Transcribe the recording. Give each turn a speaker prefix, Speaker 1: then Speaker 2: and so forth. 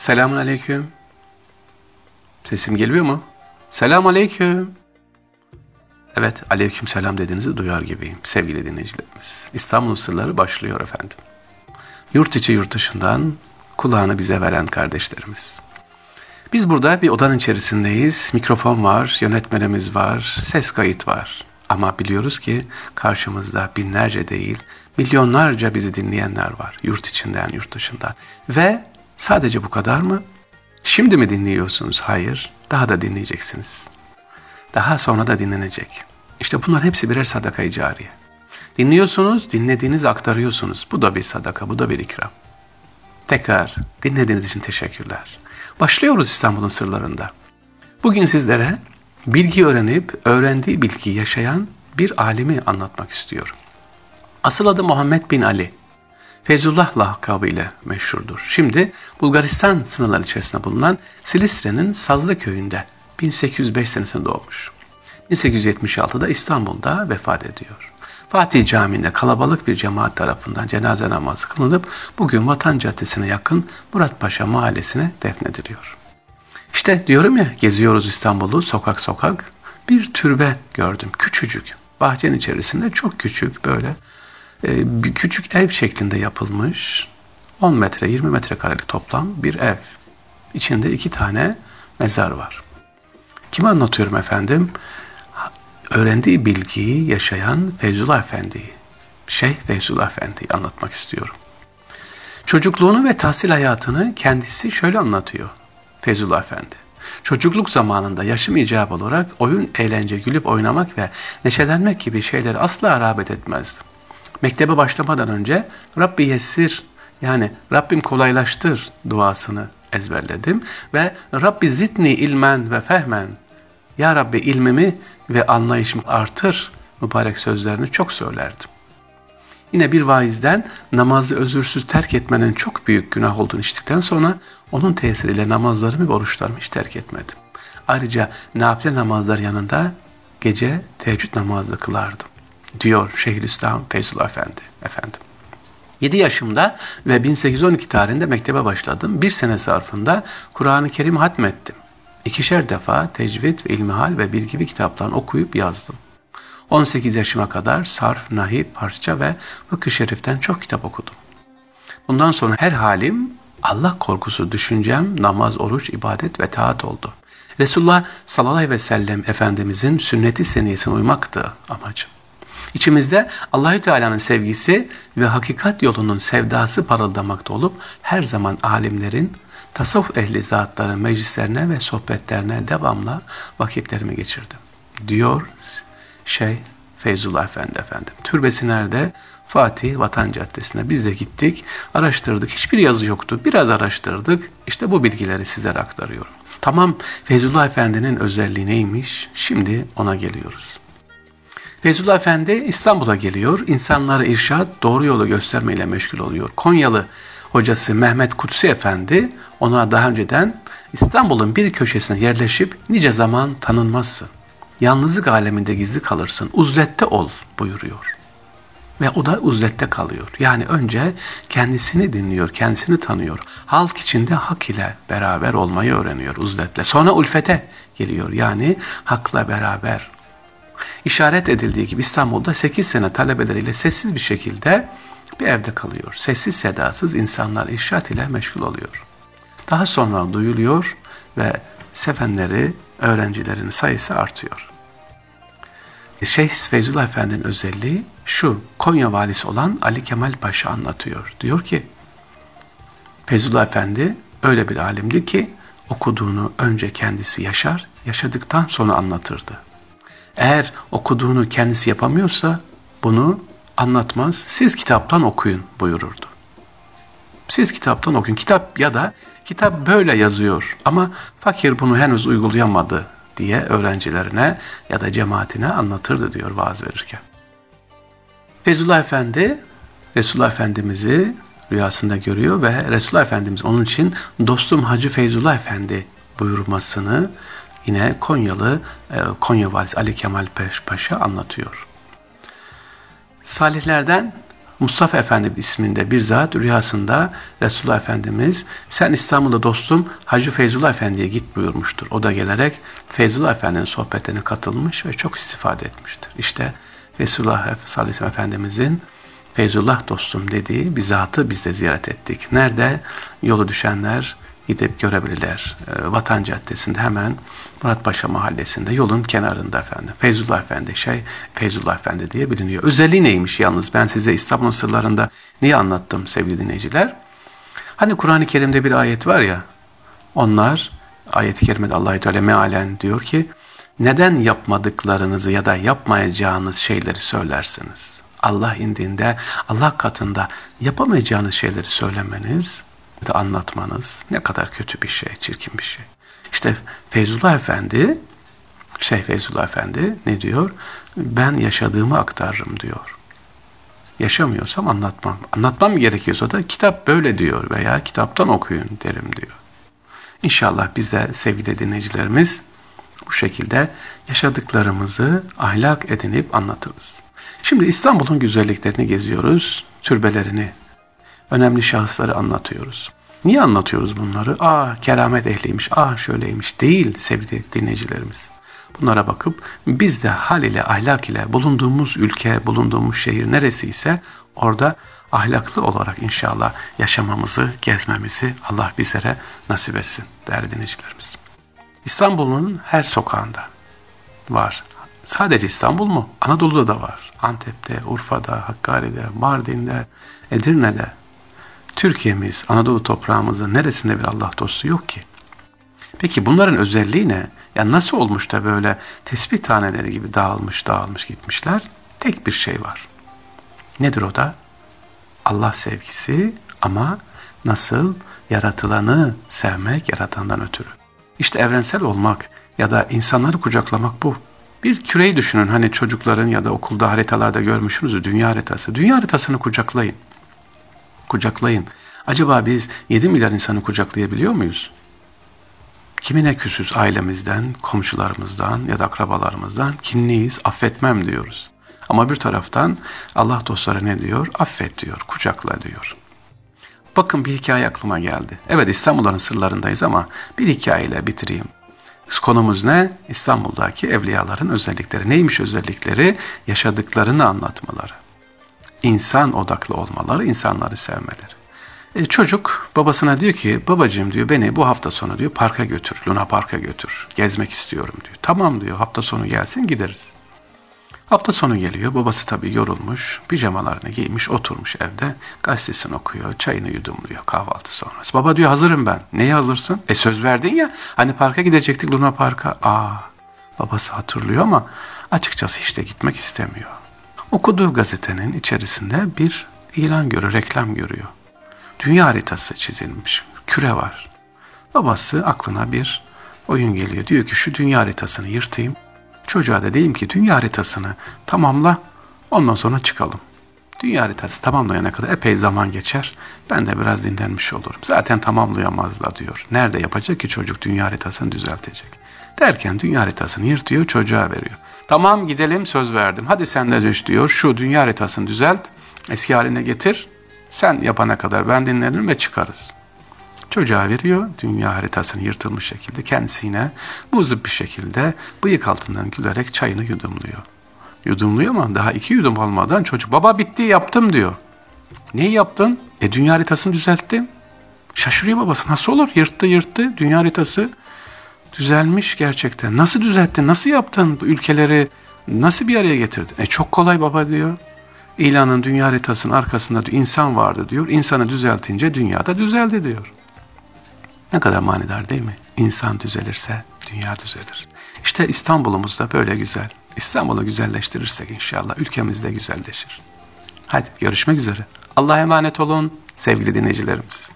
Speaker 1: Selamun aleyküm. Sesim geliyor mu? Selamun aleyküm. Evet, aleyküm selam dediğinizi duyar gibiyim sevgili dinleyicilerimiz. İstanbul Sırları başlıyor efendim. Yurt içi yurt dışından kulağını bize veren kardeşlerimiz. Biz burada bir odanın içerisindeyiz. Mikrofon var, yönetmenimiz var, ses kayıt var. Ama biliyoruz ki karşımızda binlerce değil, milyonlarca bizi dinleyenler var. Yurt içinden, yurt dışından. Ve sadece bu kadar mı? Şimdi mi dinliyorsunuz? Hayır. Daha da dinleyeceksiniz. Daha sonra da dinlenecek. İşte bunlar hepsi birer sadaka-i cariye. Dinliyorsunuz, dinlediğinizi aktarıyorsunuz. Bu da bir sadaka, bu da bir ikram. Tekrar dinlediğiniz için teşekkürler. Başlıyoruz İstanbul'un sırlarında. Bugün sizlere bilgi öğrenip öğrendiği bilgiyi yaşayan bir alimi anlatmak istiyorum. Asıl adı Muhammed bin Ali. Feyzullah lakabı ile meşhurdur. Şimdi Bulgaristan sınırları içerisinde bulunan Silistre'nin Sazlı köyünde 1805 senesinde doğmuş. 1876'da İstanbul'da vefat ediyor. Fatih Camii'nde kalabalık bir cemaat tarafından cenaze namazı kılınıp bugün Vatan Caddesi'ne yakın Muratpaşa mahallesine defnediliyor. İşte diyorum ya geziyoruz İstanbul'u sokak sokak bir türbe gördüm küçücük bahçenin içerisinde çok küçük böyle e, bir küçük ev şeklinde yapılmış 10 metre 20 metre karelik toplam bir ev. İçinde iki tane mezar var. Kime anlatıyorum efendim? Öğrendiği bilgiyi yaşayan Feyzullah Efendi'yi, Şeyh Feyzullah Efendi'yi anlatmak istiyorum. Çocukluğunu ve tahsil hayatını kendisi şöyle anlatıyor Feyzullah Efendi. Çocukluk zamanında yaşım icap olarak oyun, eğlence, gülüp oynamak ve neşelenmek gibi şeyleri asla rağbet etmezdim. Mektebe başlamadan önce Rabbi yessir yani Rabbim kolaylaştır duasını ezberledim ve Rabbi zidni ilmen ve fehmen Ya Rabbi ilmimi ve anlayışımı artır mübarek sözlerini çok söylerdim. Yine bir vaizden namazı özürsüz terk etmenin çok büyük günah olduğunu içtikten sonra onun tesiriyle namazlarımı ve oruçlarımı hiç terk etmedim. Ayrıca nafile namazlar yanında gece teheccüd namazı kılardım diyor Şeyhülislam Feyzullah Efendi efendim. 7 yaşımda ve 1812 tarihinde mektebe başladım. Bir sene zarfında Kur'an-ı Kerim hatmettim. İkişer defa tecvid ve ilmihal ve bilgi gibi kitaplarını okuyup yazdım. 18 yaşıma kadar sarf, nahi, parça ve fıkıh şeriften çok kitap okudum. Bundan sonra her halim Allah korkusu düşüncem, namaz, oruç, ibadet ve taat oldu. Resulullah sallallahu aleyhi ve sellem Efendimizin sünneti seniyesine uymaktı amacım. İçimizde Allahü Teala'nın sevgisi ve hakikat yolunun sevdası parıldamakta olup her zaman alimlerin, tasavvuf ehli zatların meclislerine ve sohbetlerine devamlı vakitlerimi geçirdim. Diyor şey Feyzullah Efendi efendim. Türbesi nerede? Fatih Vatan Caddesi'ne biz de gittik, araştırdık. Hiçbir yazı yoktu. Biraz araştırdık. İşte bu bilgileri sizlere aktarıyorum. Tamam Feyzullah Efendi'nin özelliği neymiş? Şimdi ona geliyoruz. Feyzullah Efendi İstanbul'a geliyor. İnsanlara irşad, doğru yolu göstermeyle meşgul oluyor. Konyalı hocası Mehmet Kutsi Efendi ona daha önceden İstanbul'un bir köşesine yerleşip nice zaman tanınmazsın. Yalnızlık aleminde gizli kalırsın. Uzlette ol buyuruyor. Ve o da uzlette kalıyor. Yani önce kendisini dinliyor, kendisini tanıyor. Halk içinde hak ile beraber olmayı öğreniyor uzletle. Sonra ulfete geliyor. Yani hakla beraber işaret edildiği gibi İstanbul'da 8 sene talebeleriyle sessiz bir şekilde bir evde kalıyor. Sessiz sedasız insanlar irşat ile meşgul oluyor. Daha sonra duyuluyor ve sevenleri, öğrencilerin sayısı artıyor. Şeyh Feyzullah Efendi'nin özelliği şu, Konya valisi olan Ali Kemal Paşa anlatıyor. Diyor ki, Feyzullah Efendi öyle bir alimdi ki okuduğunu önce kendisi yaşar, yaşadıktan sonra anlatırdı. Eğer okuduğunu kendisi yapamıyorsa bunu anlatmaz. Siz kitaptan okuyun buyururdu. Siz kitaptan okuyun. Kitap ya da kitap böyle yazıyor ama fakir bunu henüz uygulayamadı diye öğrencilerine ya da cemaatine anlatırdı diyor vaaz verirken. Fezullah Efendi Resulullah Efendimiz'i rüyasında görüyor ve Resulullah Efendimiz onun için dostum Hacı Feyzullah Efendi buyurmasını yine Konyalı e, Konya Valisi Ali Kemal Paşa anlatıyor. Salihlerden Mustafa Efendi isminde bir zat rüyasında Resulullah Efendimiz sen İstanbul'da dostum Hacı Feyzullah Efendi'ye git buyurmuştur. O da gelerek Feyzullah Efendi'nin sohbetine katılmış ve çok istifade etmiştir. İşte Resulullah sallallahu Efendimizin Feyzullah dostum dediği bir zatı biz de ziyaret ettik. Nerede? Yolu düşenler gidip görebilirler. E, Vatan Caddesi'nde hemen Muratpaşa Mahallesi'nde yolun kenarında efendim. Feyzullah Efendi şey Feyzullah Efendi diye biliniyor. Özelliği neymiş yalnız ben size İstanbul sırlarında niye anlattım sevgili dinleyiciler? Hani Kur'an-ı Kerim'de bir ayet var ya onlar ayet-i kerimede Allah-u Teala mealen diyor ki neden yapmadıklarınızı ya da yapmayacağınız şeyleri söylersiniz? Allah indinde, Allah katında yapamayacağınız şeyleri söylemeniz, anlatmanız ne kadar kötü bir şey, çirkin bir şey. İşte Feyzullah Efendi, Şeyh Feyzullah Efendi ne diyor? Ben yaşadığımı aktarırım diyor. Yaşamıyorsam anlatmam. Anlatmam gerekiyorsa da kitap böyle diyor veya kitaptan okuyun derim diyor. İnşallah biz de sevgili dinleyicilerimiz bu şekilde yaşadıklarımızı ahlak edinip anlatırız. Şimdi İstanbul'un güzelliklerini geziyoruz, türbelerini, önemli şahısları anlatıyoruz. Niye anlatıyoruz bunları? Aa keramet ehliymiş, aa şöyleymiş değil sevgili dinleyicilerimiz. Bunlara bakıp biz de hal ile ahlak ile bulunduğumuz ülke, bulunduğumuz şehir neresi ise orada ahlaklı olarak inşallah yaşamamızı, gezmemizi Allah bizlere nasip etsin değerli dinleyicilerimiz. İstanbul'un her sokağında var. Sadece İstanbul mu? Anadolu'da da var. Antep'te, Urfa'da, Hakkari'de, Mardin'de, Edirne'de. Türkiye'miz, Anadolu toprağımızın neresinde bir Allah dostu yok ki? Peki bunların özelliği ne? Ya nasıl olmuş da böyle tesbih taneleri gibi dağılmış dağılmış gitmişler? Tek bir şey var. Nedir o da? Allah sevgisi ama nasıl yaratılanı sevmek yaratandan ötürü. İşte evrensel olmak ya da insanları kucaklamak bu. Bir küreyi düşünün hani çocukların ya da okulda haritalarda görmüşsünüz dünya haritası. Dünya haritasını kucaklayın. Kucaklayın. Acaba biz 7 milyar insanı kucaklayabiliyor muyuz? Kimine küsüz ailemizden, komşularımızdan ya da akrabalarımızdan kinliyiz, affetmem diyoruz. Ama bir taraftan Allah dostları ne diyor? Affet diyor, kucakla diyor. Bakın bir hikaye aklıma geldi. Evet İstanbul'un sırlarındayız ama bir hikayeyle bitireyim. Konumuz ne? İstanbul'daki evliyaların özellikleri. Neymiş özellikleri? Yaşadıklarını anlatmaları. İnsan odaklı olmaları, insanları sevmeleri. E, çocuk babasına diyor ki babacığım diyor beni bu hafta sonu diyor parka götür, Luna Park'a götür. Gezmek istiyorum diyor. Tamam diyor hafta sonu gelsin gideriz. Hafta sonu geliyor. Babası tabii yorulmuş. Pijamalarını giymiş, oturmuş evde. Gazetesini okuyor, çayını yudumluyor kahvaltı sonrası. Baba diyor hazırım ben. Neye hazırsın? E söz verdin ya. Hani parka gidecektik Luna Park'a. Aa, babası hatırlıyor ama açıkçası hiç de gitmek istemiyor. Okuduğu gazetenin içerisinde bir ilan görüyor, reklam görüyor. Dünya haritası çizilmiş. Küre var. Babası aklına bir oyun geliyor. Diyor ki şu dünya haritasını yırtayım Çocuğa da diyeyim ki dünya haritasını tamamla ondan sonra çıkalım. Dünya haritası tamamlayana kadar epey zaman geçer. Ben de biraz dinlenmiş olurum. Zaten tamamlayamaz da diyor. Nerede yapacak ki çocuk dünya haritasını düzeltecek. Derken dünya haritasını yırtıyor çocuğa veriyor. Tamam gidelim söz verdim. Hadi sen de düş diyor. Şu dünya haritasını düzelt. Eski haline getir. Sen yapana kadar ben dinlenirim ve çıkarız. Çocuğa veriyor dünya haritasını yırtılmış şekilde kendisi yine muzip bir şekilde bıyık altından gülerek çayını yudumluyor. Yudumluyor ama daha iki yudum almadan çocuk baba bitti yaptım diyor. Neyi yaptın? E dünya haritasını düzelttim. Şaşırıyor babası nasıl olur? Yırttı yırttı dünya haritası düzelmiş gerçekten. Nasıl düzelttin? Nasıl yaptın bu ülkeleri? Nasıl bir araya getirdin? E çok kolay baba diyor. İlanın dünya haritasının arkasında insan vardı diyor. İnsanı düzeltince dünyada düzeldi diyor. Ne kadar manidar değil mi? İnsan düzelirse dünya düzelir. İşte İstanbul'umuz da böyle güzel. İstanbul'u güzelleştirirsek inşallah ülkemiz de güzelleşir. Hadi görüşmek üzere. Allah'a emanet olun sevgili dinleyicilerimiz.